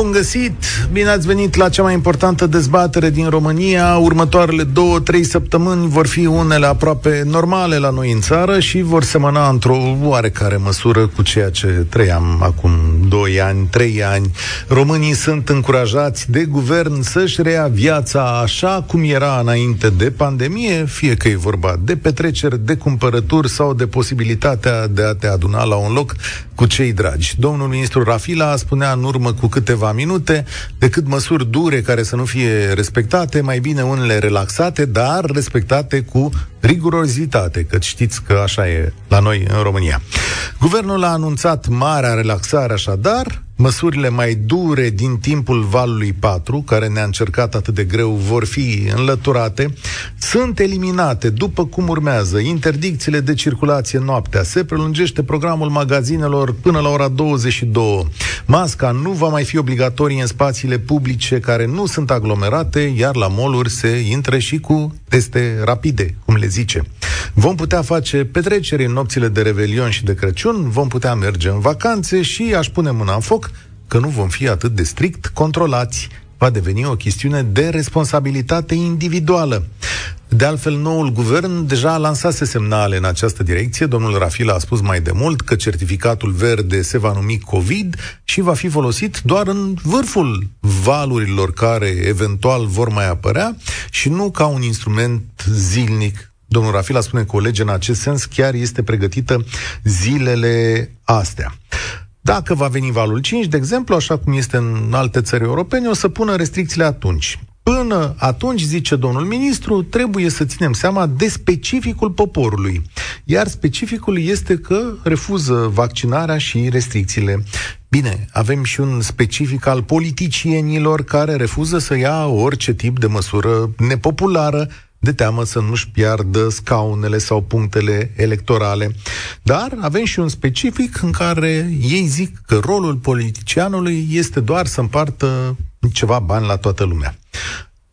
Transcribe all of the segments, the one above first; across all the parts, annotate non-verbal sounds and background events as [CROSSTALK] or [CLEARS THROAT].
Bun găsit! Bine ați venit la cea mai importantă dezbatere din România. Următoarele două, trei săptămâni vor fi unele aproape normale la noi în țară și vor semăna într-o oarecare măsură cu ceea ce trăiam acum doi ani, trei ani. Românii sunt încurajați de guvern să-și rea viața așa cum era înainte de pandemie, fie că e vorba de petreceri, de cumpărături sau de posibilitatea de a te aduna la un loc cu cei dragi. Domnul ministru Rafila spunea în urmă cu câteva minute, decât măsuri dure care să nu fie respectate, mai bine unele relaxate, dar respectate cu rigurozitate, că știți că așa e la noi în România. Guvernul a anunțat marea relaxare așadar, Măsurile mai dure din timpul valului 4, care ne-a încercat atât de greu, vor fi înlăturate, sunt eliminate după cum urmează interdicțiile de circulație noaptea. Se prelungește programul magazinelor până la ora 22. Masca nu va mai fi obligatorie în spațiile publice care nu sunt aglomerate, iar la moluri se intre și cu teste rapide, cum le zice. Vom putea face petreceri în nopțile de Revelion și de Crăciun, vom putea merge în vacanțe și aș pune mâna în foc că nu vom fi atât de strict controlați. Va deveni o chestiune de responsabilitate individuală. De altfel, noul guvern deja lansase semnale în această direcție. Domnul Rafila a spus mai de mult că certificatul verde se va numi COVID și va fi folosit doar în vârful valurilor care eventual vor mai apărea și nu ca un instrument zilnic Domnul Rafila spune că o lege în acest sens chiar este pregătită zilele astea. Dacă va veni valul 5, de exemplu, așa cum este în alte țări europene, o să pună restricțiile atunci. Până atunci, zice domnul ministru, trebuie să ținem seama de specificul poporului. Iar specificul este că refuză vaccinarea și restricțiile. Bine, avem și un specific al politicienilor care refuză să ia orice tip de măsură nepopulară de teamă să nu-și piardă scaunele sau punctele electorale. Dar avem și un specific în care ei zic că rolul politicianului este doar să împartă ceva bani la toată lumea.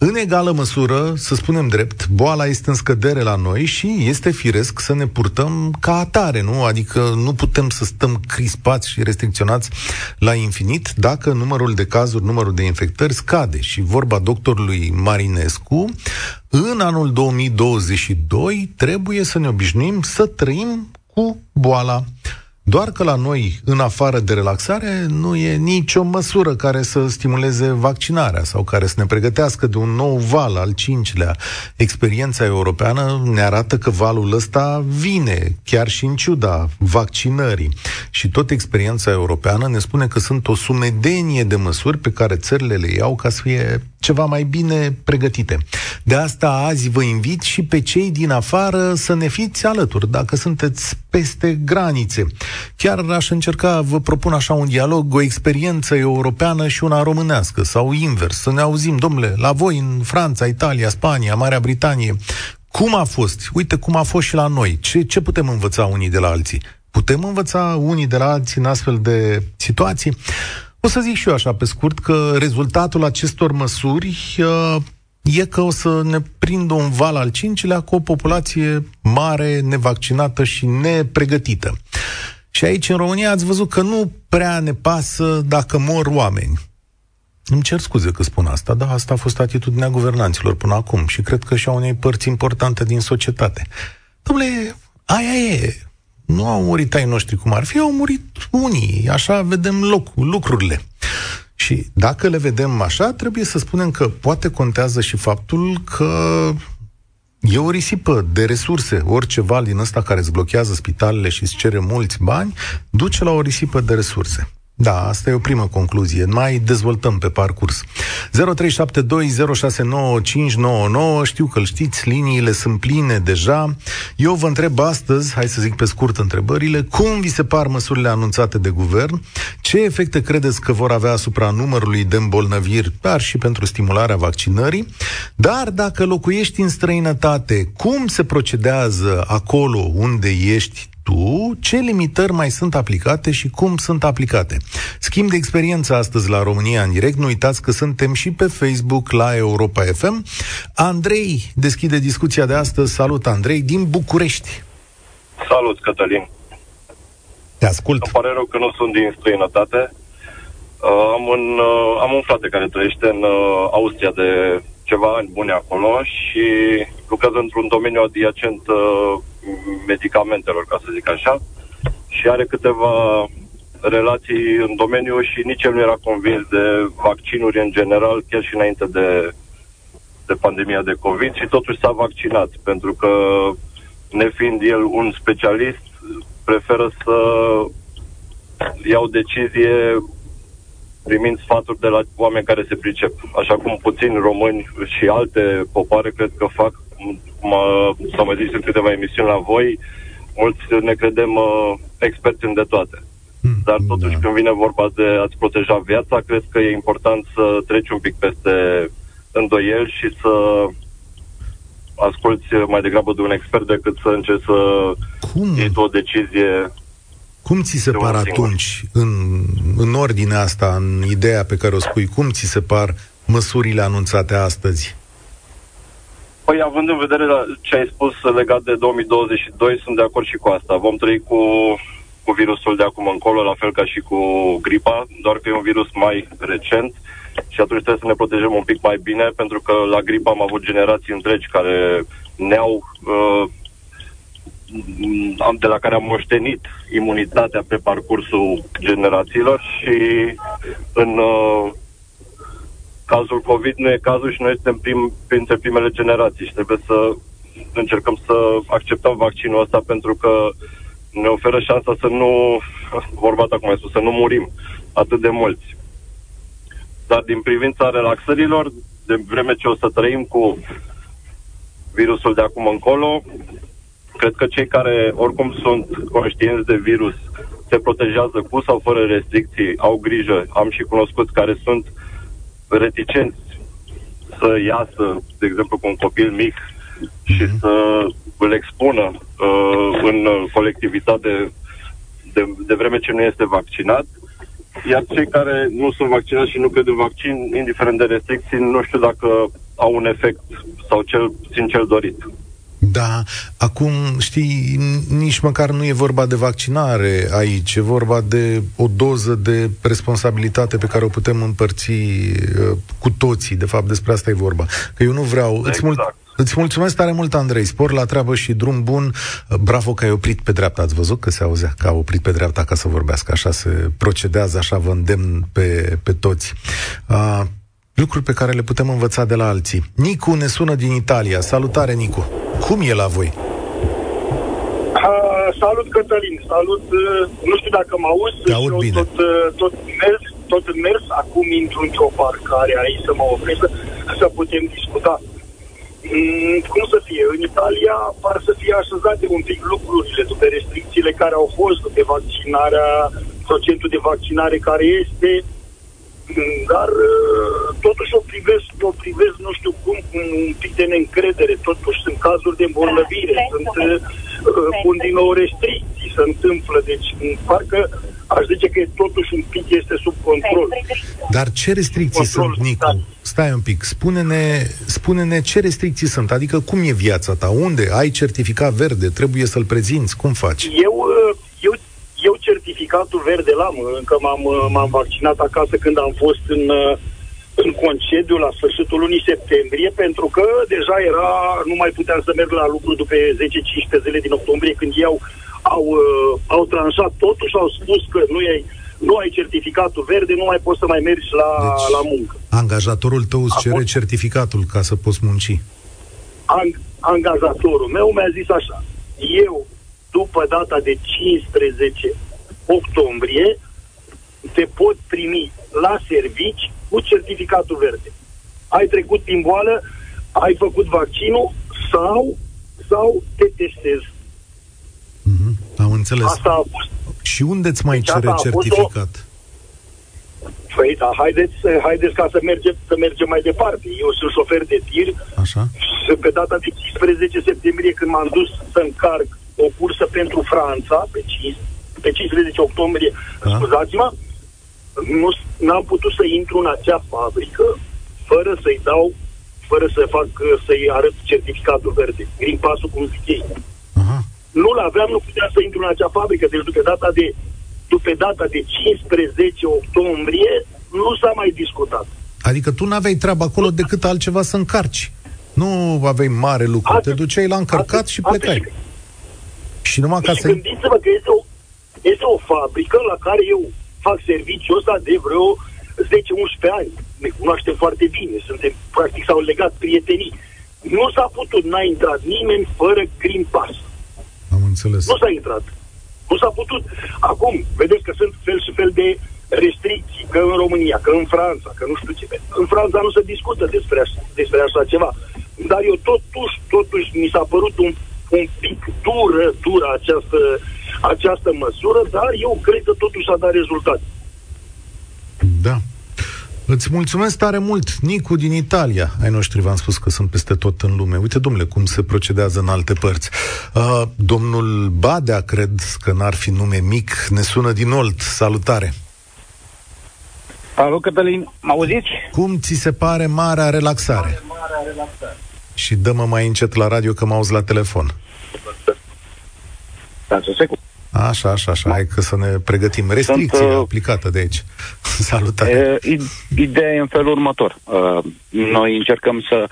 În egală măsură, să spunem drept, boala este în scădere la noi și este firesc să ne purtăm ca atare, nu? Adică nu putem să stăm crispați și restricționați la infinit dacă numărul de cazuri, numărul de infectări scade. Și vorba doctorului Marinescu, în anul 2022 trebuie să ne obișnuim să trăim cu boala. Doar că la noi, în afară de relaxare, nu e nicio măsură care să stimuleze vaccinarea sau care să ne pregătească de un nou val al cincilea. Experiența europeană ne arată că valul ăsta vine, chiar și în ciuda vaccinării. Și tot experiența europeană ne spune că sunt o sumedenie de măsuri pe care țările le iau ca să fie ceva mai bine pregătite. De asta azi vă invit și pe cei din afară să ne fiți alături, dacă sunteți peste granițe. Chiar aș încerca, vă propun așa un dialog, o experiență europeană și una românească, sau invers, să ne auzim, domnule, la voi în Franța, Italia, Spania, Marea Britanie, cum a fost? Uite cum a fost și la noi. Ce, ce putem învăța unii de la alții? Putem învăța unii de la alții în astfel de situații? O să zic și eu așa pe scurt că rezultatul acestor măsuri uh, e că o să ne prindă un val al cincilea cu o populație mare, nevaccinată și nepregătită. Și aici, în România, ați văzut că nu prea ne pasă dacă mor oameni. Îmi cer scuze că spun asta, dar asta a fost atitudinea guvernanților până acum și cred că și a unei părți importante din societate. Dom'le, aia e, nu au murit ai noștri cum ar fi, au murit unii. Așa vedem locul, lucrurile. Și dacă le vedem așa, trebuie să spunem că poate contează și faptul că e o risipă de resurse. Orice val din ăsta care îți blochează spitalele și îți cere mulți bani, duce la o risipă de resurse. Da, asta e o primă concluzie. Mai dezvoltăm pe parcurs. 0372069599. Știu că îl știți, liniile sunt pline deja. Eu vă întreb astăzi, hai să zic pe scurt întrebările, cum vi se par măsurile anunțate de guvern? Ce efecte credeți că vor avea asupra numărului de îmbolnăviri, dar și pentru stimularea vaccinării? Dar dacă locuiești în străinătate, cum se procedează acolo unde ești tu ce limitări mai sunt aplicate și cum sunt aplicate. Schimb de experiență astăzi la România în direct. Nu uitați că suntem și pe Facebook la Europa FM. Andrei deschide discuția de astăzi. Salut, Andrei, din București. Salut, Cătălin. Te ascult. Îmi pare rău că nu sunt din străinătate. Uh, am, un, uh, am un frate care trăiește în uh, Austria de ceva ani bune acolo și lucrează într-un domeniu adiacent uh, medicamentelor, ca să zic așa, și are câteva relații în domeniu și nici el nu era convins de vaccinuri în general, chiar și înainte de, de pandemia de COVID și totuși s-a vaccinat, pentru că nefiind el un specialist, preferă să iau decizie primind sfaturi de la oameni care se pricep. Așa cum puțini români și alte popoare cred că fac, cum s-au mai zis în câteva emisiuni la voi, mulți ne credem uh, experți în de toate. Hmm, Dar totuși da. când vine vorba de a-ți proteja viața, cred că e important să treci un pic peste îndoieli și să asculți mai degrabă de un expert decât să încerci să Cum? iei tu o decizie cum ți se par atunci, în, în ordinea asta, în ideea pe care o spui, cum ți se par măsurile anunțate astăzi? Păi, având în vedere ce ai spus legat de 2022, sunt de acord și cu asta. Vom trăi cu, cu virusul de acum încolo, la fel ca și cu gripa, doar că e un virus mai recent și atunci trebuie să ne protejăm un pic mai bine, pentru că la gripă am avut generații întregi care ne-au uh, am, de la care am moștenit imunitatea pe parcursul generațiilor și în uh, cazul COVID nu e cazul și noi suntem prim, printre primele generații și trebuie să încercăm să acceptăm vaccinul ăsta pentru că ne oferă șansa să nu, vorba ta cum ai spus, să nu murim atât de mulți. Dar din privința relaxărilor, de vreme ce o să trăim cu virusul de acum încolo, cred că cei care oricum sunt conștienți de virus se protejează cu sau fără restricții, au grijă. Am și cunoscuți care sunt reticenți să iasă, de exemplu, cu un copil mic și mm-hmm. să îl expună uh, în colectivitate de, de vreme ce nu este vaccinat. Iar cei care nu sunt vaccinați și nu cred în vaccin, indiferent de restricții, nu știu dacă au un efect sau cel puțin cel dorit. Da, acum, știi, nici măcar nu e vorba de vaccinare aici, e vorba de o doză de responsabilitate pe care o putem împărți uh, cu toții, de fapt despre asta e vorba. Că eu nu vreau... Exact. Îți, mul- îți mulțumesc tare mult, Andrei, spor la treabă și drum bun. Uh, bravo că ai oprit pe dreapta, ați văzut că se auzea că a oprit pe dreapta ca să vorbească, așa se procedează, așa vă îndemn pe, pe toți. Uh, lucruri pe care le putem învăța de la alții. Nicu ne sună din Italia. Salutare, Nicu! Cum e la voi? Uh, salut, Cătălin. Salut. Uh, nu știu dacă mă auzi. Te aud bine. Tot, uh, tot, mers, tot în mers. Acum intru într-o parcare aici să mă opresc, să putem discuta. Mm, cum să fie? În Italia par să fie așezate un pic lucrurile după restricțiile care au fost, după vaccinarea, procentul de vaccinare care este, dar uh, totuși o privesc, o privesc, nu știu cum, cu un pic de neîncredere. Totuși sunt cazuri de îmbolnăvire, sunt uh, pun din nou restricții, se întâmplă. Deci, parcă aș zice că totuși un pic este sub control. Dar ce restricții control, sunt, Nicu? Da. Stai un pic, spune-ne, spune-ne ce restricții sunt, adică cum e viața ta, unde ai certificat verde, trebuie să-l prezinți, cum faci? Eu, uh, eu eu certificatul verde l-am, încă m-am, m-am vaccinat acasă când am fost în, în concediu la sfârșitul lunii septembrie, pentru că deja era, nu mai puteam să merg la lucru după 10-15 zile din octombrie, când ei au, au, au tranșat totul și au spus că nu e nu ai certificatul verde, nu mai poți să mai mergi la, deci, la muncă. Angajatorul tău îți cere fost... certificatul ca să poți munci. Ang- angajatorul meu mi-a zis așa, eu după data de 15 octombrie, te pot primi la servici cu certificatul verde. Ai trecut prin boală, ai făcut vaccinul sau, sau te testezi. Mm-hmm. Am înțeles. Asta a fost. Și unde îți mai deci cere certificat? O... Păi, da, haideți, haideți ca să mergem, să mergem mai departe. Eu sunt șofer de tir Așa. și pe data de 15 septembrie, când m-am dus să încarc o cursă pentru Franța, pe 5, pe 15 octombrie, da. scuzați-mă, nu, n-am putut să intru în acea fabrică fără să-i dau, fără să fac, să-i arăt certificatul verde, Green Pass-ul, cum zic ei. Aha. Nu-l aveam, nu puteam să intru în acea fabrică, deci după data de după data de 15 octombrie, nu s-a mai discutat. Adică tu n-aveai treabă acolo decât altceva să încarci. Nu aveai mare lucru. Atât, Te duceai la încărcat atât, și plecai. Atât. Și numai ca să... Gândiți-vă că este o, este o fabrică la care eu fac serviciul ăsta de vreo 10-11 ani. Ne cunoaștem foarte bine, suntem, practic s-au legat prietenii. Nu s-a putut, n-a intrat nimeni fără Green Pass. Am înțeles. Nu s-a intrat. Nu s-a putut. Acum, vedeți că sunt fel și fel de restricții, că în România, că în Franța, că nu știu ce. În Franța nu se discută despre așa, despre așa ceva. Dar eu totuși, totuși mi s-a părut un, un pic dură, dură această, această măsură, dar eu cred că totuși a dat rezultat. Da. Îți mulțumesc tare mult, Nicu din Italia. Ai noștri v-am spus că sunt peste tot în lume. Uite, domnule, cum se procedează în alte părți. Uh, domnul Badea, cred că n-ar fi nume mic, ne sună din Olt. Salutare! Alo, Cătălin, mă auziți? Cum ți se pare marea relaxare? Marea relaxare. Și dă-mă mai încet la radio că mă auzi la telefon. Stați o secundă. Așa, așa, așa, hai că să ne pregătim. Restricție Sunt, uh, aplicată de aici. [LAUGHS] Salutare. Uh, ideea e în felul următor. Uh, noi încercăm să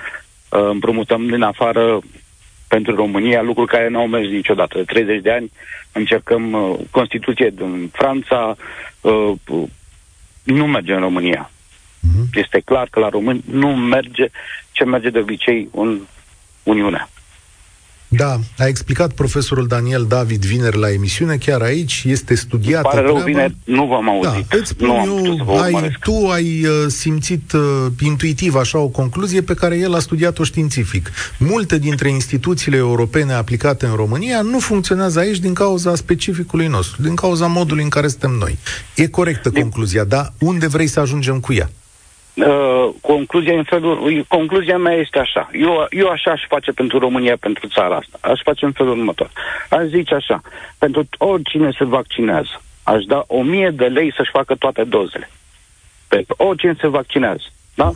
uh, împrumutăm din afară pentru România lucruri care nu au mers niciodată. De 30 de ani încercăm uh, Constituție din Franța, uh, nu merge în România. Uh-huh. Este clar că la români nu merge ce merge de obicei în Uniunea. Da, a explicat profesorul Daniel David vineri la emisiune, chiar aici, este studiată Pare rău, vineri nu v-am auzit. Da, îți spun nu eu, ai, tu ai uh, simțit uh, intuitiv așa o concluzie pe care el a studiat-o științific. Multe dintre instituțiile europene aplicate în România nu funcționează aici din cauza specificului nostru, din cauza modului în care suntem noi. E corectă din... concluzia, dar unde vrei să ajungem cu ea? Uh, concluzia, în felul, concluzia mea este așa. Eu, eu așa aș face pentru România, pentru țara asta. Aș face în felul următor. Aș zice așa. Pentru oricine se vaccinează, aș da o mie de lei să-și facă toate dozele. Pentru oricine se vaccinează. Da?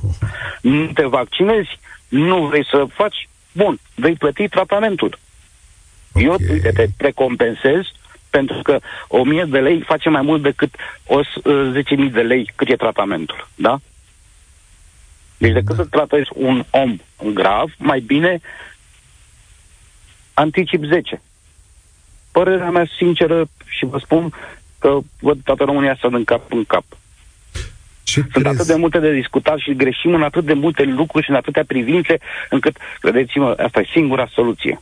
Nu te vaccinezi, nu vrei să faci, bun, vei plăti tratamentul. Okay. Eu uite, te precompensez pentru că o mie de lei face mai mult decât o, 10.000 de lei cât e tratamentul. Da? Deci decât da. să tratezi un om grav, mai bine anticip 10. Părerea mea sinceră și vă spun că văd toată România să în cap în cap. Ce Sunt crezi? atât de multe de discutat și greșim în atât de multe lucruri și în atâtea privințe, încât, credeți-mă, asta e singura soluție.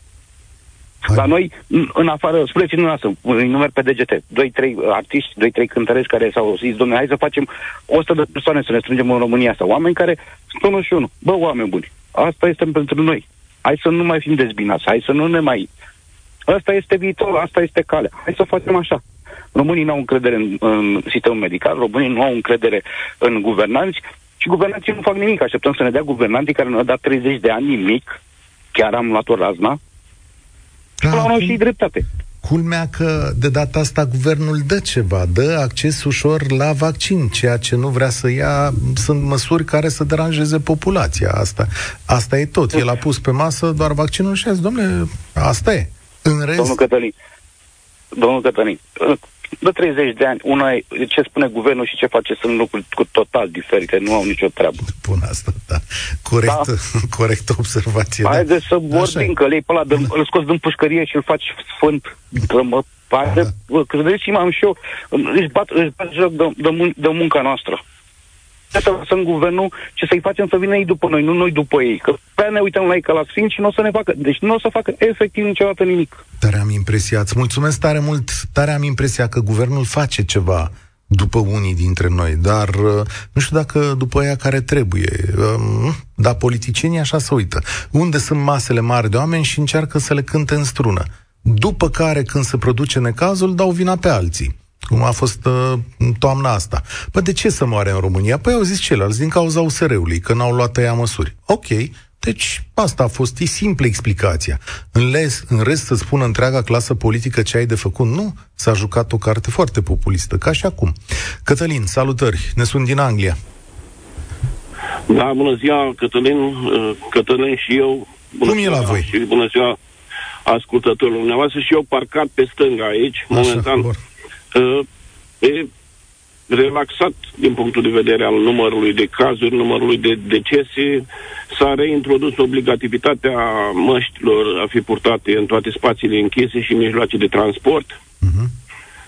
Hai. La noi, în afară, spuneți-mi dumneavoastră, îi numeri pe degete, 2-3 artiști, 2-3 cântărești care s-au zis, domnule, hai să facem 100 de persoane să ne strângem în România asta. Oameni care spun și unul, bă, oameni buni, asta este pentru noi. Hai să nu mai fim dezbinați, hai să nu ne mai... Asta este viitor, asta este calea. Hai să facem așa. Românii nu au încredere în, în sistemul medical, românii nu au încredere în guvernanți și guvernanții nu fac nimic. Așteptăm să ne dea guvernanții care ne-au dat 30 de ani nimic. Chiar am luat o razna, da, la urmă și dreptate. Culmea că de data asta guvernul dă ceva, dă acces ușor la vaccin, ceea ce nu vrea să ia sunt măsuri care să deranjeze populația. Asta, asta e tot. El a pus pe masă doar vaccinul și a zis, domnule, asta e. În rest... Domnul Cătălin, domnul Cătălin, de 30 de ani, una e ce spune guvernul și ce face sunt lucruri cu total diferite, nu au nicio treabă. Bun asta, da. Corect, da? [LAUGHS] corect observație. Da. Haide da. să vorbim, că le-ai pe ăla, de, îl scoți din pușcărie și îl faci sfânt. Că mă, haide, da. credeți-mă, am și eu, își bat, își bat joc de, de, mun- de munca noastră să lăsăm guvernul și să-i facem să vină ei după noi, nu noi după ei. Că pe ne uităm la ei ca la sfinți și nu o să ne facă. Deci nu o să facă efectiv niciodată nimic. Tare am impresia, îți mulțumesc tare mult, tare am impresia că guvernul face ceva după unii dintre noi, dar uh, nu știu dacă după ea care trebuie. Um, dar politicienii așa se uită. Unde sunt masele mari de oameni și încearcă să le cânte în strună. După care, când se produce necazul, dau vina pe alții cum a fost uh, toamna asta. Păi de ce să moare în România? Păi au zis ceilalți, din cauza USR-ului, că n-au luat ea măsuri. Ok, deci asta a fost, e simplă explicația. În, les, în rest să spună întreaga clasă politică ce ai de făcut, nu, s-a jucat o carte foarte populistă, ca și acum. Cătălin, salutări, ne sunt din Anglia. Da, bună ziua, Cătălin, uh, Cătălin și eu. Bună Cum e la voi? Și bună ziua ascultătorilor dumneavoastră și eu parcat pe stânga aici, Așa, momentan. Bun Uh, e relaxat din punctul de vedere al numărului de cazuri, numărului de decese. S-a reintrodus obligativitatea măștilor a fi purtate în toate spațiile închise și mijloace de transport. Uh-huh.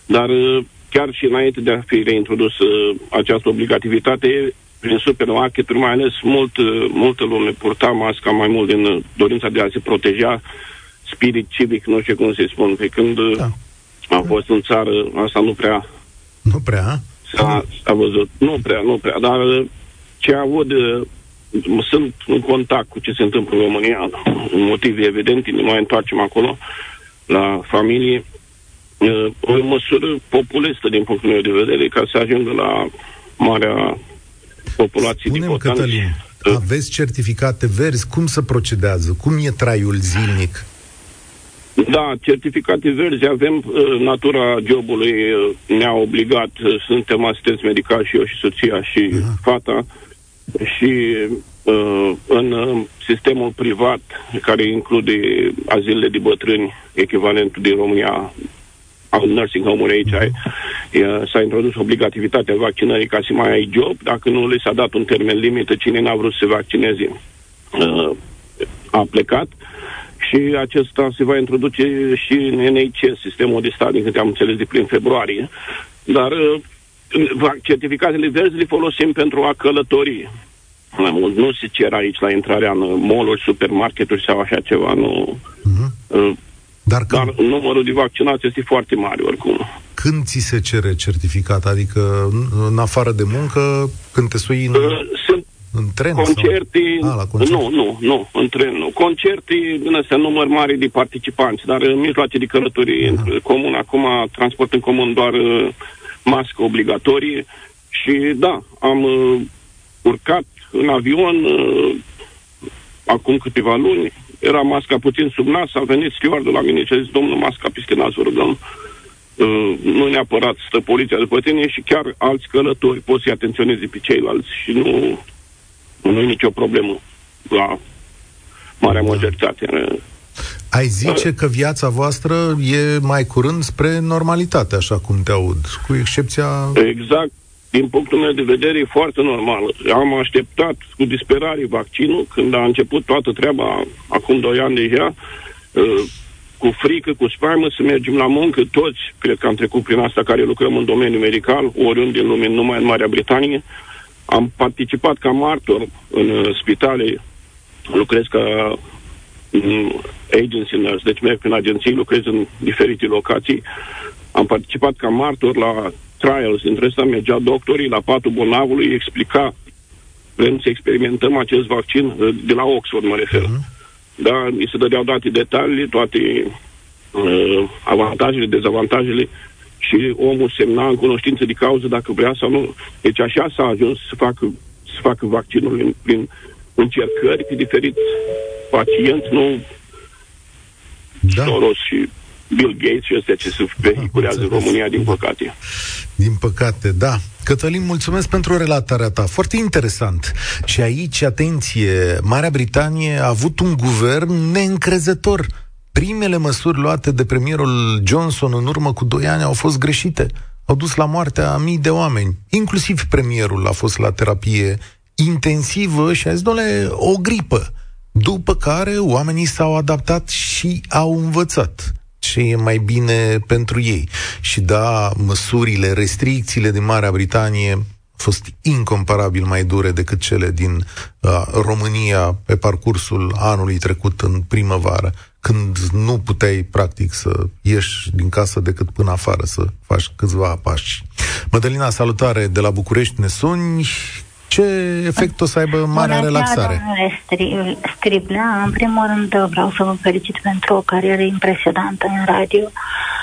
Dar uh, chiar și înainte de a fi reintrodus uh, această obligativitate, prin supermarketuri, mai ales mult, uh, multă lume purta masca mai mult din dorința de a se proteja, spirit civic, nu știu cum să-i spun, pe când da. Am fost în țară, asta nu prea... Nu prea, S-a, s-a văzut. Nu prea, nu prea, dar ce avut sunt în contact cu ce se întâmplă în România, un motiv evident, ne mai întoarcem acolo, la familie, o măsură populistă din punctul meu de vedere, ca să ajungă la marea populație Spune-mi, de Cătălin, aveți certificate verzi? Cum se procedează? Cum e traiul zilnic? Da, certificate verzi avem. Uh, natura jobului uh, ne-a obligat. Uh, suntem asistenți medicali și eu și soția și uh-huh. fata. Și uh, în sistemul privat, care include azilele de bătrâni, echivalentul din România al nursing home-uri aici, uh-huh. s-a introdus obligativitatea vaccinării ca să mai ai job. Dacă nu le s-a dat un termen limită, cine n-a vrut să se vaccineze uh, a plecat. Uh, și acesta se va introduce și în NHS, sistemul de stat, din câte am înțeles, de prin februarie. Dar uh, certificatele verzi le folosim pentru a călători. Nu se cer aici la intrarea în mall supermarketuri sau așa ceva, nu. Uh-huh. Dar, când... Dar numărul de vaccinați este foarte mare oricum. Când ți se cere certificat? Adică în afară de muncă, când te sui în... Uh, sunt în tren? Concerte, sau... ah, concert. nu, nu, nu, în tren nu. Concerte, în astea număr mare de participanți, dar în mijloace de călătorie, uh-huh. în comun, acum transport în comun doar uh, mască obligatorie și da, am uh, urcat în avion uh, acum câteva luni, era masca puțin sub nas, a venit stewardul la mine și a zis, domnul, masca peste nas, vă rugăm. Uh, nu neapărat stă poliția după tine și chiar alți călători pot să-i atenționeze pe ceilalți și nu nu e nicio problemă la marea da. majoritate. Ai zice că viața voastră e mai curând spre normalitate, așa cum te aud, cu excepția... Exact. Din punctul meu de vedere, e foarte normal. Am așteptat cu disperare vaccinul când a început toată treaba, acum doi ani deja, uh, cu frică, cu spaimă, să mergem la muncă, toți, cred că am trecut prin asta, care lucrăm în domeniul medical, oriunde în lume, numai în Marea Britanie, am participat ca martor în uh, spitale, lucrez ca um, agency nurse, deci merg prin agenții, lucrez în diferite locații. Am participat ca martor la trials, între ăsta mergea doctorii la patul bolnavului, explica vrem să experimentăm acest vaccin, uh, de la Oxford mă refer. Uh-huh. Da, mi se dădeau date detalii, toate uh, avantajele, dezavantajele și omul semna în cunoștință de cauză dacă vrea sau nu. Deci așa s-a ajuns să facă, să facă vaccinul în, prin încercări pe diferiți pacienți, nu da. Soros și Bill Gates și astea ce se vehiculează în România, din păcate. Din păcate, da. Cătălin, mulțumesc pentru relatarea ta. Foarte interesant. Și aici, atenție, Marea Britanie a avut un guvern neîncrezător primele măsuri luate de premierul Johnson în urmă cu doi ani au fost greșite. Au dus la moartea a mii de oameni. Inclusiv premierul a fost la terapie intensivă și a zis, doamne, o gripă. După care oamenii s-au adaptat și au învățat ce e mai bine pentru ei. Și da, măsurile, restricțiile din Marea Britanie fost incomparabil mai dure decât cele din uh, România pe parcursul anului trecut în primăvară, când nu puteai practic să ieși din casă decât până afară să faci câțiva pași. Mădălina, salutare de la București, ne suni. Ce efect o să aibă marea Bună relaxare? Bună Striblea. În primul rând vreau să vă felicit pentru o carieră impresionantă în radio.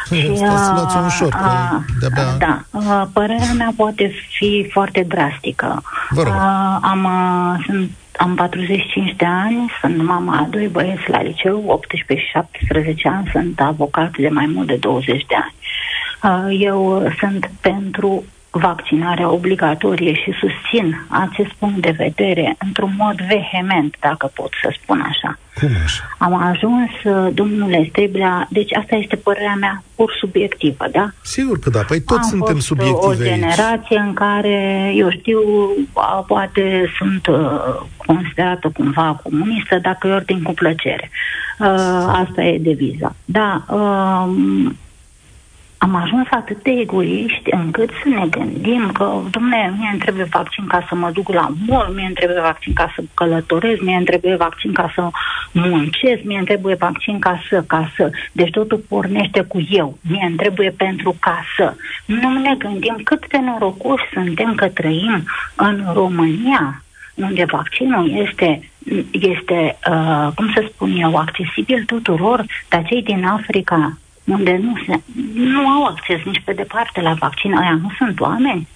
Și, Asta uh, ușor, uh, de-abia... Da. Uh, părerea mea poate fi foarte drastică. Vă rog. Uh, am, uh, sunt am 45 de ani, sunt mama a doi băieți la liceu, 18 și 17 ani, sunt avocat de mai mult de 20 de ani. Uh, eu sunt pentru vaccinarea obligatorie și susțin acest punct de vedere într-un mod vehement, dacă pot să spun așa. Cum așa? Am ajuns, domnule Striblea, deci asta este părerea mea pur subiectivă, da? Sigur că da, păi toți Am suntem fost subiectivi o generație aici. în care, eu știu, a, poate sunt uh, considerată cumva comunistă, dacă e ordin cu plăcere. Uh, asta e deviza. Da, uh, am ajuns atât de egoiști încât să ne gândim că, domne, mie îmi trebuie vaccin ca să mă duc la mall, mie îmi trebuie vaccin ca să călătoresc, mie îmi trebuie vaccin ca să muncesc, mie îmi trebuie vaccin ca să, ca să. Deci totul pornește cu eu. Mie îmi trebuie pentru ca să. Nu ne gândim cât de norocoși suntem că trăim în România, unde vaccinul este, este uh, cum să spun eu, accesibil tuturor, dar cei din Africa unde nu, se, nu au acces nici pe departe la vaccin, aia nu sunt oameni.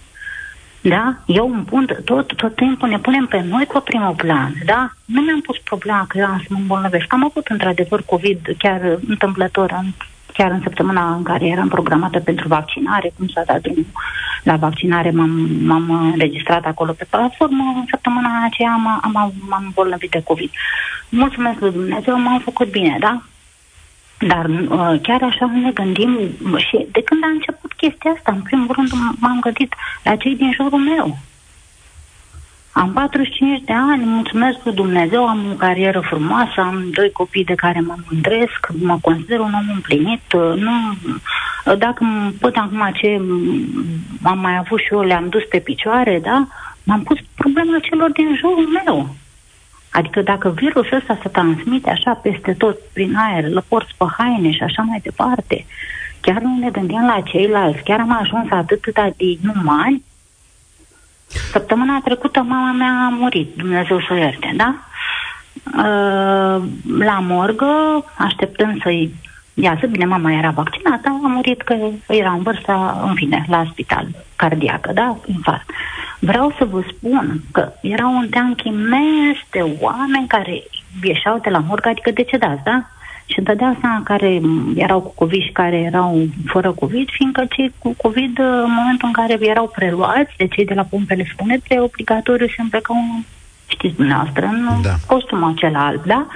Da? Eu îmi pun, tot, tot timpul ne punem pe noi pe primul plan, da? Nu mi-am pus problema că eu am să mă îmbolnăvesc. Am avut într-adevăr COVID chiar întâmplător în, chiar în săptămâna în care eram programată pentru vaccinare, cum s-a dat drumul la vaccinare, m-am, m-am înregistrat acolo pe platformă, în săptămâna aceea am, am, m-am îmbolnăvit de COVID. Mulțumesc lui Dumnezeu, m-am făcut bine, da? Dar uh, chiar așa ne gândim și de când a început chestia asta, în primul rând m-am gândit la cei din jurul meu. Am 45 de ani, mulțumesc lui Dumnezeu, am o carieră frumoasă, am doi copii de care mă mândresc, mă consider un om împlinit. Nu, dacă până acum ce am mai avut și eu le-am dus pe picioare, da, m-am pus problema celor din jurul meu. Adică dacă virusul ăsta se transmite așa peste tot, prin aer, lăporți pe haine și așa mai departe, chiar nu ne gândim la ceilalți, chiar am ajuns atât de inumani. Săptămâna trecută mama mea a murit, Dumnezeu să o ierte, da? Uh, la morgă, așteptând să-i iasă, bine, mama era vaccinată, a murit că era în vârsta, în fine, la spital cardiacă, da? Infarct. Vreau să vă spun că era un teanc imens de oameni care ieșeau de la morgă, adică decedați, da? Și întâlnea seama care erau cu COVID și care erau fără COVID, fiindcă cei cu COVID, în momentul în care erau preluați de cei de la pompele funebre, obligatoriu se împlecau, știți dumneavoastră, în da. costumul acela alb, da?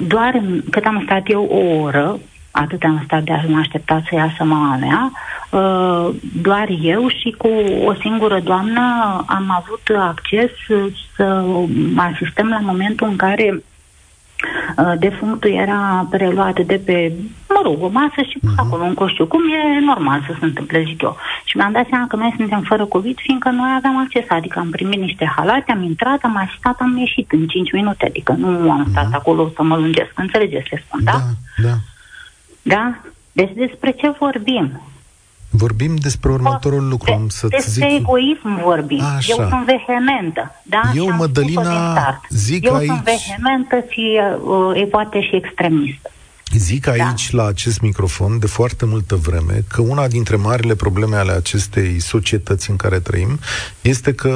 Doar cât am stat eu o oră, atât am stat de a mă aștepta să iasă mama mea, uh, doar eu și cu o singură doamnă am avut acces să asistăm la momentul în care uh, defunctul era preluat de pe, mă rog, o masă și uh-huh. acolo un coșciu, cum e normal să se întâmple, zic eu. Și mi-am dat seama că noi suntem fără COVID, fiindcă noi aveam acces, adică am primit niște halate, am intrat, am asistat, am ieșit în 5 minute, adică nu am stat uh-huh. acolo să mă lungesc, înțelegeți ce spun, da? Da, da. Da? Deci despre ce vorbim? Vorbim despre următorul lucru, am să Despre zic... egoism vorbim. Așa. Eu sunt vehementă. Da? Eu, Și am Mădălina, spus-o din start. zic Eu aici- sunt vehementă și uh, e poate și extremistă. Zic aici, la acest microfon, de foarte multă vreme, că una dintre marile probleme ale acestei societăți în care trăim este că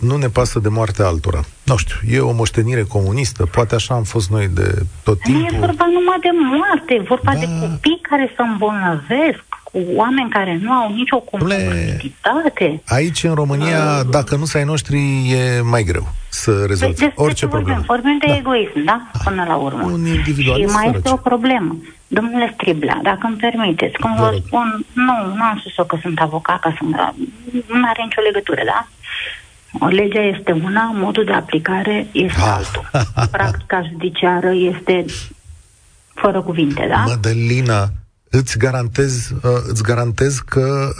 nu ne pasă de moartea altora. Nu știu, e o moștenire comunistă, poate așa am fost noi de tot Nu e timpul. vorba numai de moarte, e vorba Da. de copii care se îmbolnăvesc, cu oameni care nu au nicio comorbiditate. Aici, în România, dacă nu să ai noștri, e mai greu să Păi rezolvi despre orice ce vorbim? problemă. Vorbim de Da. egoism, da? Până la urmă. Un individualist Și mai săraci. este o problemă. Domnule Striblea, dacă îmi permiteți, cum Vă vă rog. spun, nu, nu am spus eu că sunt avocat, ca să nu are nicio legătură, da? O legea este una, modul de aplicare este Ah. altul. Practica judiciară este fără cuvinte, da? Mădălina, îți garantez, uh, îți garantez că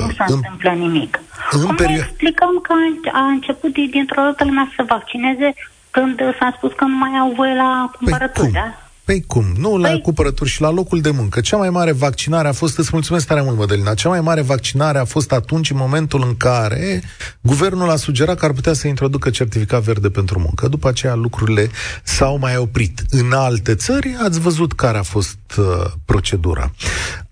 nu uh, se în, întâmplă nimic. în Cum perio- ne explicăm că a, a început din- dintr-o dată lumea să se vaccineze când uh, s-a spus că nu mai au voie la cumpărături, cum? da? Păi cum? Nu la Păi- cumpărături și la locul de muncă. Cea mai mare vaccinare a fost, îți mulțumesc tare mult, Mădălina, cea mai mare vaccinare a fost atunci, în momentul în care guvernul a sugerat că ar putea să introducă certificat verde pentru muncă. După aceea lucrurile s-au mai oprit. În alte țări ați văzut care a fost uh, procedura.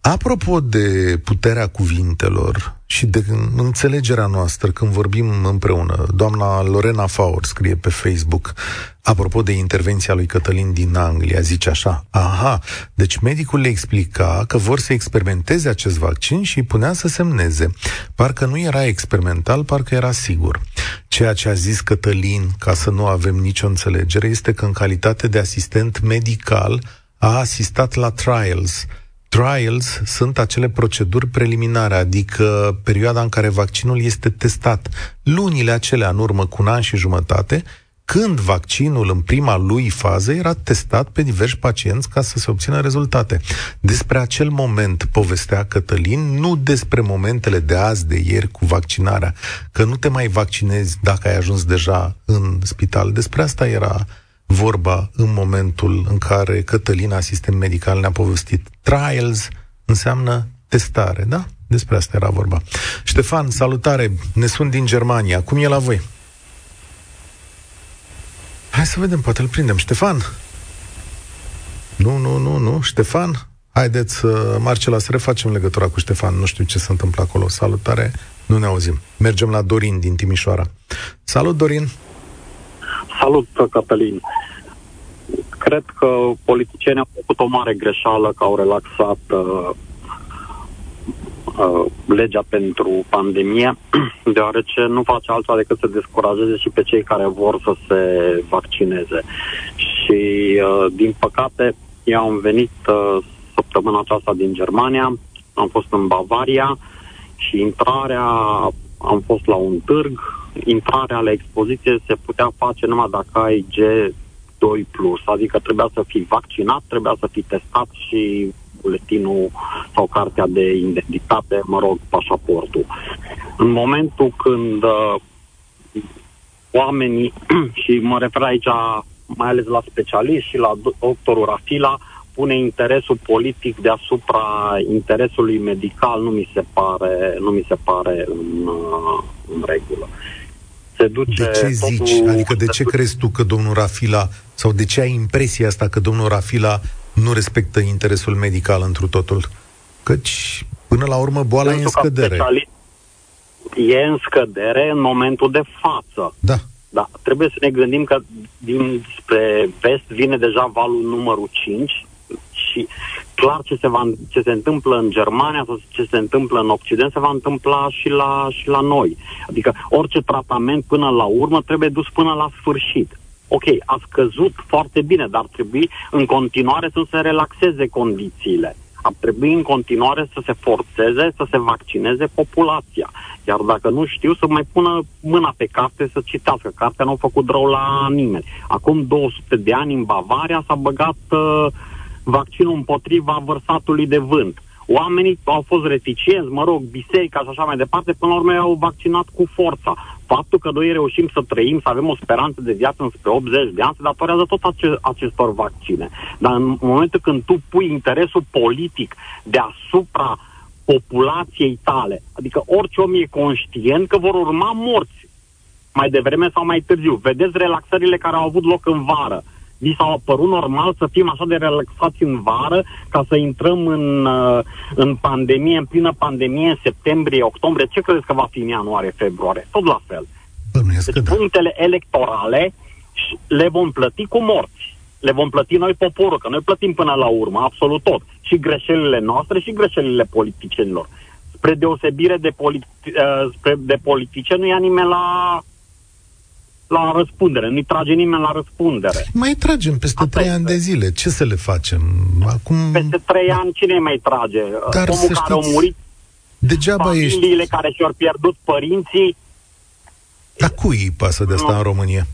Apropo de puterea cuvintelor și de înțelegerea noastră când vorbim împreună, doamna Lorena Faur scrie pe Facebook, apropo de intervenția lui Cătălin din Anglia, zice așa, aha, deci medicul le explica că vor să experimenteze acest vaccin și îi punea să semneze. Parcă nu era experimental, parcă era sigur. Ceea ce a zis Cătălin, ca să nu avem nicio înțelegere, este că în calitate de asistent medical a asistat la trials, Trials sunt acele proceduri preliminare, adică perioada în care vaccinul este testat. Lunile acelea în urmă cu un an și jumătate, când vaccinul în prima lui fază era testat pe diversi pacienți ca să se obțină rezultate. Despre acel moment povestea Cătălin, nu despre momentele de azi, de ieri cu vaccinarea, că nu te mai vaccinezi dacă ai ajuns deja în spital. Despre asta era vorba în momentul în care Cătălin, asistent medical, ne-a povestit. Trials înseamnă testare, da? Despre asta era vorba. Ștefan, salutare! Ne sunt din Germania. Cum e la voi? Hai să vedem, poate îl prindem. Ștefan? Nu, nu, nu, nu. Ștefan? Haideți, uh, Marcela, să refacem legătura cu Ștefan. Nu știu ce se întâmplă acolo. Salutare! Nu ne auzim. Mergem la Dorin din Timișoara. Salut, Dorin! Salut, Cătălin. Cred că politicienii au făcut o mare greșeală că au relaxat uh, uh, legea pentru pandemie, [CLEARS THROAT] deoarece nu face altceva decât să descurajeze și pe cei care vor să se vaccineze. Și, uh, din păcate, eu am venit uh, săptămâna aceasta din Germania, am fost în Bavaria și intrarea, am fost la un târg, intrarea la expoziție se putea face numai dacă ai G2+, adică trebuia să fii vaccinat, trebuia să fii testat și buletinul sau cartea de identitate, mă rog, pașaportul. În momentul când uh, oamenii, [CLEARS THROAT] și mă refer aici mai ales la specialiști și la doctorul Rafila, pune interesul politic deasupra interesului medical, nu mi se pare, nu mi se pare în, uh, în regulă se duce... De ce zici? Totul, adică de ce duce... crezi tu că domnul Rafila, sau de ce ai impresia asta că domnul Rafila nu respectă interesul medical întru totul? Căci, până la urmă, boala Pentru e în scădere. E în scădere în momentul de față. Da. Da, trebuie să ne gândim că din spre vest vine deja valul numărul 5 și clar ce se, va, ce se întâmplă în Germania sau ce se întâmplă în Occident se va întâmpla și la, și la noi. Adică orice tratament până la urmă trebuie dus până la sfârșit. Ok, a scăzut foarte bine, dar trebuie în continuare să se relaxeze condițiile. Ar trebui în continuare să se forțeze, să se vaccineze populația. Iar dacă nu știu, să mai pună mâna pe carte să citească. Cartea nu a făcut rău la nimeni. Acum 200 de ani în Bavaria s-a băgat uh, vaccinul împotriva vărsatului de vânt. Oamenii au fost reticenți, mă rog, biserica și așa mai departe, până la urmă au vaccinat cu forța. Faptul că noi reușim să trăim, să avem o speranță de viață înspre 80 de ani, se datorează tot ace- acestor vaccine. Dar în momentul când tu pui interesul politic deasupra populației tale, adică orice om e conștient că vor urma morți mai devreme sau mai târziu. Vedeți relaxările care au avut loc în vară vi s-a părut normal să fim așa de relaxați în vară ca să intrăm în, uh, în pandemie, în plină pandemie, în septembrie, octombrie? Ce credeți că va fi în ianuarie, februarie? Tot la fel. Deci da. punctele electorale le vom plăti cu morți. Le vom plăti noi poporul, că noi plătim până la urmă, absolut tot. Și greșelile noastre și greșelile politicienilor. Spre deosebire de, politi- uh, spre de politicieni, nu ia nimeni la la răspundere, nu-i trage nimeni la răspundere. Mai tragem peste trei ani de zile. Ce să le facem? Acum... Peste trei ani cine mai trage? Dar Omul care știți, a murit, degeaba familiile ești... care și-au pierdut părinții. Dar cui îi pasă de asta nu. în România?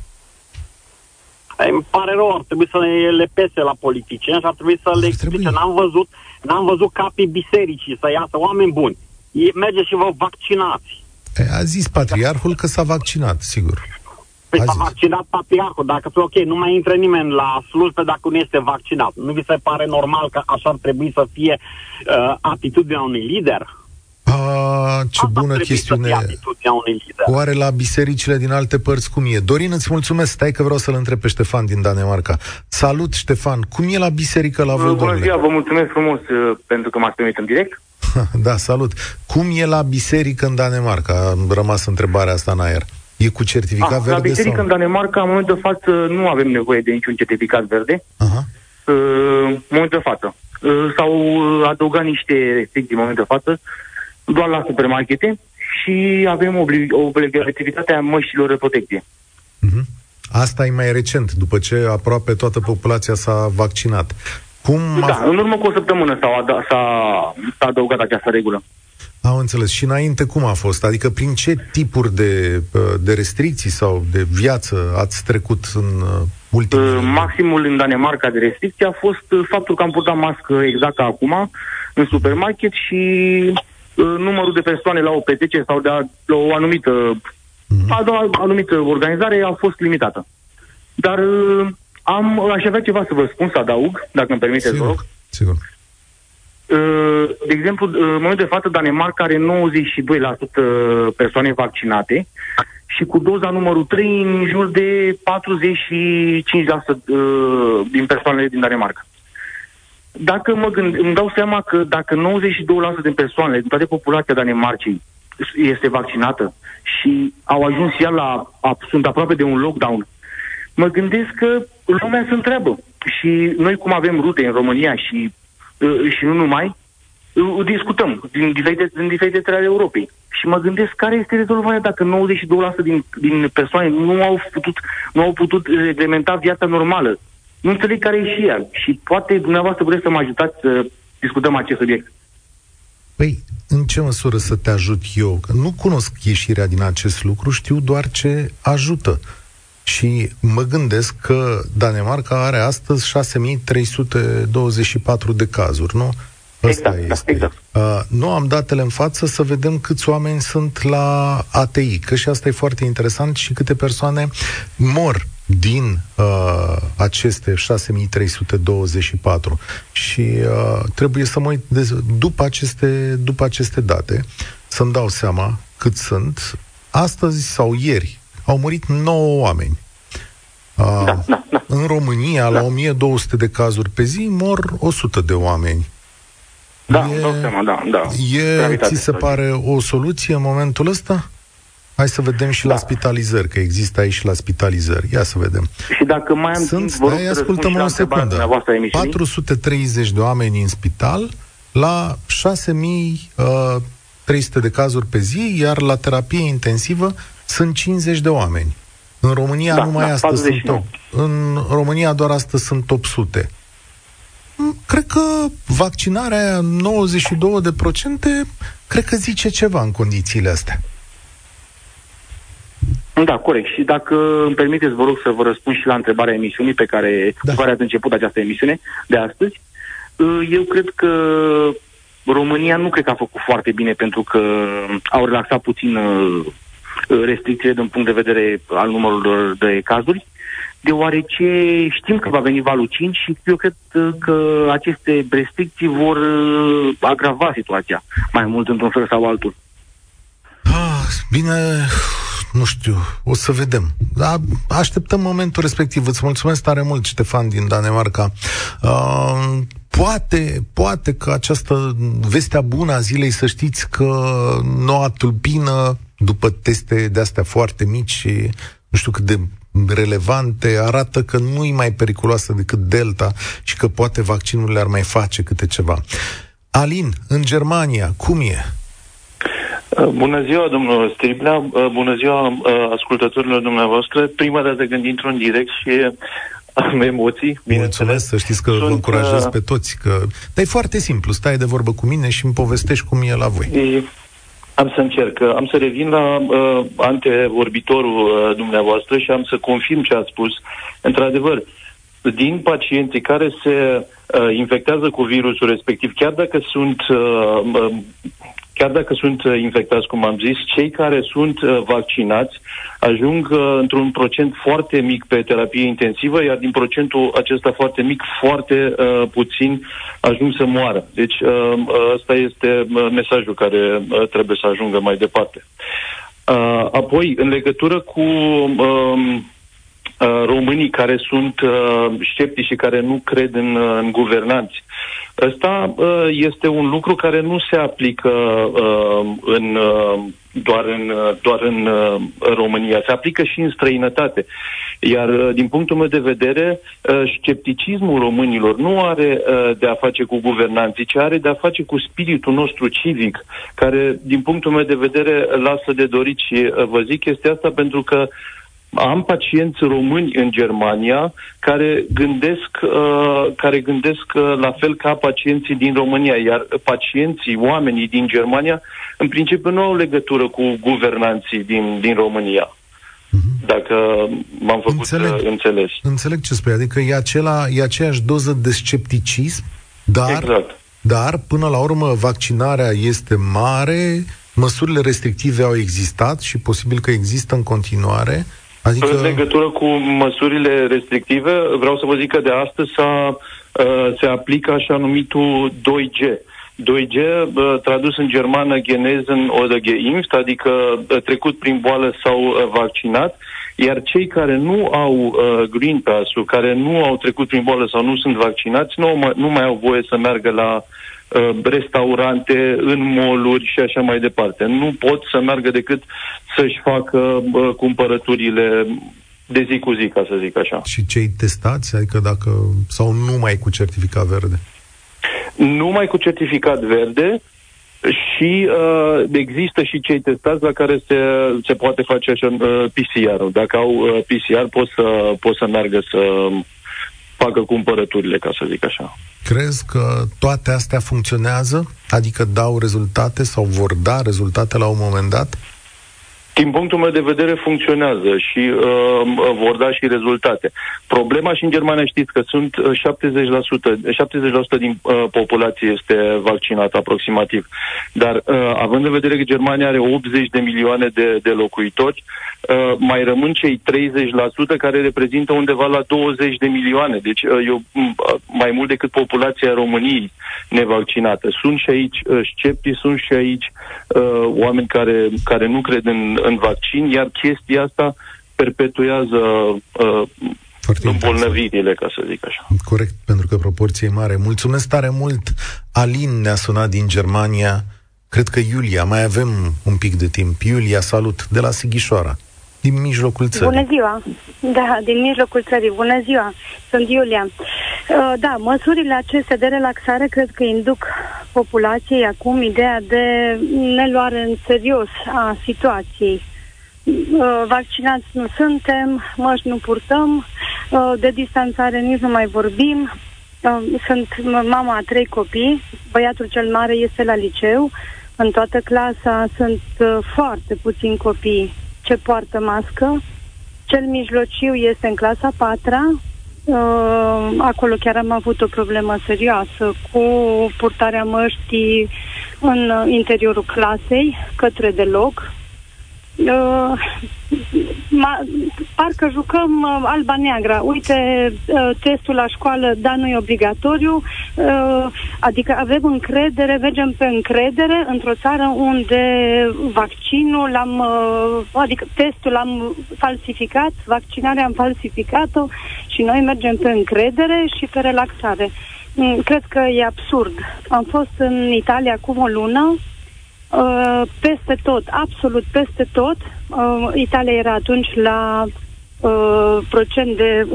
Îmi pare rău, ar trebui să le pese la politicieni și ar trebui să ar le explice. N-am văzut, n-am văzut capii bisericii să iasă oameni buni. Merge și vă vaccinați. A zis patriarhul că s-a vaccinat, sigur. Păi s-a vaccinat patriarhul. Dacă spui, ok, nu mai intră nimeni la slujbe dacă nu este vaccinat. Nu vi se pare normal că așa ar trebui să fie uh, atitudinea unui lider? A, ce Asta bună trebuie chestiune. Să fie atitudinea unui lider. Oare la bisericile din alte părți cum e? Dorin, îți mulțumesc. Stai că vreau să-l întreb pe Ștefan din Danemarca. Salut, Ștefan. Cum e la biserică la voi, Bună domnule? ziua, vă mulțumesc frumos uh, pentru că m-ați primit în direct. [LAUGHS] Da, salut. Cum e la biserică în Danemarca? Am rămas întrebarea asta în aer. E cu certificat Ah, verde la biserică sau? în Danemarca, în momentul de față, nu avem nevoie de niciun certificat verde. Aha. Uh, în momentul de față. Uh, S-au uh, adăugat niște restricții în momentul de față, doar la supermarkete și avem obli- obligativitatea măștilor de protecție. Mhm. Asta e mai recent, după ce aproape toată populația s-a vaccinat. Cum a Da, în urmă cu o săptămână s-a, ad- s-a, s-a adăugat această regulă. Am înțeles. Și înainte cum a fost? Adică prin ce tipuri de, uh, de restricții sau de viață ați trecut în uh, ultimele... Uh, Maximul în Danemarca de restricție a fost uh, faptul că am purtat mască exact ca acum în supermarket și uh, numărul de persoane la o petrecere sau de a, la o anumită, a, la o anumită organizare a fost limitată. Dar uh, am, aș avea ceva să vă spun, să adaug, dacă îmi permiteți, vă rog. Sigur, sigur. Uh, De exemplu, uh, în momentul de față, Danemarca are 92% persoane vaccinate și cu doza numărul 3 în jur de 45% uh, din persoanele din Danemarca. Dacă mă gând, îmi dau seama că dacă 92% din persoanele din toată populația Danemarcei este vaccinată și au ajuns ea la, a, sunt aproape de un lockdown, mă gândesc că lumea se întreabă. Și noi cum avem rute în România și, uh, și nu numai, uh, discutăm din diferite, din diferite țări ale Europei. Și mă gândesc care este rezolvarea dacă 92% din, din persoane nu au putut, nu au putut reglementa viața normală. Nu înțeleg care e și ea. Și poate dumneavoastră vreți să mă ajutați să discutăm acest subiect. Păi, în ce măsură să te ajut eu? Că nu cunosc ieșirea din acest lucru, știu doar ce ajută. Și mă gândesc că Danemarca are astăzi 6324 de cazuri, nu? Ăsta Exact, da, este. exact. Uh, nu am datele în față să vedem câți oameni sunt la ATI, că și asta e foarte interesant și câte persoane mor din uh, aceste 6324 și uh, trebuie să mă uit de, după, aceste, după aceste date să-mi dau seama cât sunt. Astăzi sau ieri au murit 9 oameni. Uh, Da, da, da. În România, la 1200 de cazuri pe zi, mor 100 de oameni. Da, E- îmi dau seama, da, da. E, Gravitate. ți se pare o soluție în momentul ăsta? Hai să vedem și la Da. spitalizări, că există aici și la spitalizări. Ia să vedem. Și dacă mai am Sunt, timp, vă rog stai, să răspund și ascultă-mă la o întrebarea secundă. dumneavoastră a emisiunii. 430 de oameni în spital la 6300 de cazuri pe zi, iar la terapie intensivă sunt 50 de oameni. În România Da, numai da, astăzi sunt 49. 8. În România doar astăzi sunt 800. Mm, Cred că vaccinarea aia 92 de procente, cred că zice ceva în condițiile astea. Da, corect. Și dacă îmi permiteți, vă rog să vă răspund și la întrebarea emisiunii pe care, Da. cu care ați început această emisiune de astăzi. Uh, Eu cred că România nu cred că a făcut foarte bine pentru că au relaxat puțin uh, restricțiile din punct de vedere al numărului de cazuri, deoarece știm că va veni valul 5 și eu cred uh, că aceste restricții vor uh, agrava situația mai mult într-un fel sau altul. Ah, bine, nu știu, o să vedem. Da, așteptăm momentul respectiv. Îți mulțumesc tare mult, Ștefan, din Danemarca. Uh, poate, poate că această vestea bună a zilei, să știți că noua tulpină, după teste de astea foarte mici și nu știu cât de relevante, arată că nu e mai periculoasă decât Delta și că poate vaccinul le-ar mai face câte ceva. Alin, în Germania, cum e? Uh, Bună ziua, domnul Striblea, Uh, bună ziua uh, ascultătorilor dumneavoastră. Prima dată când intru în direct și am emoții, bineînțeles. Mulțumesc, să știți că vă Sunt, încurajez uh, pe toți. Că... Dar e foarte simplu, stai de vorbă cu mine și îmi povestești cum e la voi. E, am să încerc. Am să revin la uh, antevorbitorul uh, dumneavoastră și am să confirm ce a spus. Într-adevăr, din pacienții care se uh, infectează cu virusul respectiv, chiar dacă sunt uh, uh, chiar dacă sunt uh, infectați, cum am zis, cei care sunt uh, vaccinați ajung uh, într-un procent foarte mic pe terapie intensivă, iar din procentul acesta foarte mic, foarte uh, puțin ajung să moară. Deci uh, ăsta este uh, mesajul care uh, trebuie să ajungă mai departe. Uh, apoi, în legătură cu uh, Uh, românii care sunt uh, sceptici și care nu cred în, uh, în guvernanți. Ăsta uh, este un lucru care nu se aplică uh, în, uh, doar în, uh, doar în uh, România, se aplică și în străinătate. Iar uh, din punctul meu de vedere, uh, scepticismul românilor nu are uh, de a face cu guvernanții, ci are de a face cu spiritul nostru civic, care din punctul meu de vedere lasă de dorit și uh, vă zic chestia asta pentru că uh, am pacienți români în Germania care gândesc, uh, care gândesc uh, la fel ca pacienții din România, iar pacienții, oamenii din Germania, în principiu nu au legătură cu guvernanții din, din România. Mhm. Dacă m-am făcut înțeleg, uh, înțeles. Înțeleg ce spui, adică e, acela, e aceeași doză de scepticism, dar, exact. dar până la urmă vaccinarea este mare, măsurile restrictive au existat și posibil că există în continuare, Adică... În legătură cu măsurile restrictive, vreau să vă zic că de astăzi s-a, uh, se aplică așa numitul 2G. 2G, uh, tradus în germană Genesen oder geimpft, adică uh, trecut prin boală sau uh, vaccinat, iar cei care nu au uh, Green Pass-ul, care nu au trecut prin boală sau nu sunt vaccinați, nu, nu mai au voie să meargă la Uh, restaurante, în moluri și așa mai departe. Nu pot să meargă decât să-și facă uh, cumpărăturile de zi cu zi, ca să zic așa. Și cei testați, adică dacă, sau numai cu certificat verde? Numai cu certificat verde și uh, există și cei testați la care se, se poate face așa uh, PCR-ul. Dacă au uh, PCR pot să, pot să meargă să facă cumpărăturile, ca să zic așa. Crezi că toate astea funcționează? Adică dau rezultate sau vor da rezultate la un moment dat? Din punctul meu de vedere funcționează și uh, vor da și rezultate. Problema și în Germania știți că sunt 70%, uh, 70% din uh, populație este vaccinată aproximativ. Dar uh, având în vedere că Germania are 80 de milioane de, de locuitori, uh, mai rămân cei 30% care reprezintă undeva la 20 de milioane. Deci uh, eu, uh, mai mult decât populația României nevaccinată. Sunt și aici uh, sceptici, sunt și aici uh, oameni care, care nu cred în, în vaccin, iar chestia asta perpetuează uh, îmbolnăvirile, ca să zic așa. Corect, pentru că proporție e mare. Mulțumesc tare mult. Alin ne-a sunat din Germania. Cred că Iulia, mai avem un pic de timp. Iulia, salut, de la Sighișoara din mijlocul țării. Bună ziua! Da, din mijlocul țării. Bună ziua! Sunt Iulia. Uh, da, măsurile acestea de relaxare cred că induc populației acum ideea de neluare în serios a situației. Uh, vaccinați nu suntem, măști nu purtăm, uh, de distanțare nici nu mai vorbim. Sunt mama a trei copii, băiatul cel mare este la liceu, în toată clasa sunt foarte puțini copii ce poartă mască. Cel mijlociu este în clasa patra. Uh, acolo chiar am avut o problemă serioasă cu purtarea măștii în interiorul clasei către deloc. Uh, ma, parcă jucăm uh, alba neagră. Uite, uh, testul la școală, da, nu e obligatoriu, uh, adică avem încredere, mergem pe încredere într-o țară unde vaccinul l-am, uh, adică testul l-am falsificat, vaccinarea am falsificat-o și noi mergem pe încredere și pe relaxare. Mm, cred că e absurd. Am fost în Italia acum o lună, Uh, peste tot, absolut peste tot. Uh, Italia era atunci la uh, procent de 1,6,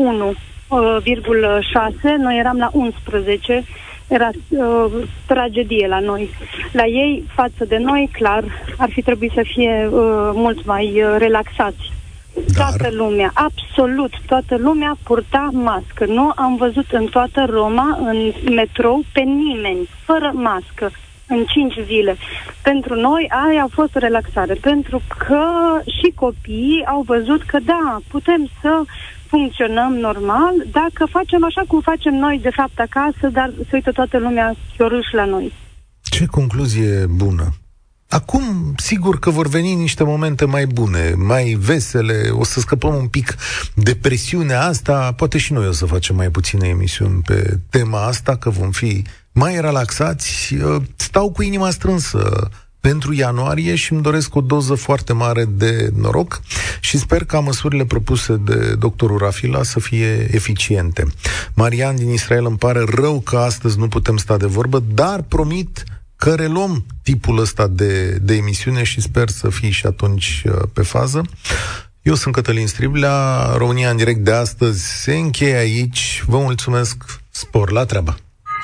uh, noi eram la 11, era uh, tragedie la noi. La ei, față de noi, clar, ar fi trebuit să fie uh, mult mai uh, relaxați. Dar... Toată lumea, absolut toată lumea purta mască. Nu am văzut în toată Roma, în metrou, pe nimeni fără mască în 5 zile. Pentru noi aia a fost o relaxare, pentru că și copiii au văzut că da, putem să funcționăm normal dacă facem așa cum facem noi de fapt acasă, dar se uită toată lumea chiorâș la noi. Ce concluzie bună! acum, sigur că vor veni niște momente mai bune, mai vesele, o să scăpăm un pic de presiunea asta, poate și noi o să facem mai puține emisiuni pe tema asta, că vom fi mai relaxați. Stau cu inima strânsă pentru ianuarie și îmi doresc o doză foarte mare de noroc și sper ca măsurile propuse de doctorul Rafila să fie eficiente. Marian din Israel îmi pare rău că astăzi nu putem sta de vorbă, dar promit că reluăm tipul ăsta de, de emisiune și sper să fii și atunci uh, pe fază. Eu sunt Cătălin Striblea, România în direct de astăzi se încheie aici. Vă mulțumesc, spor la treabă!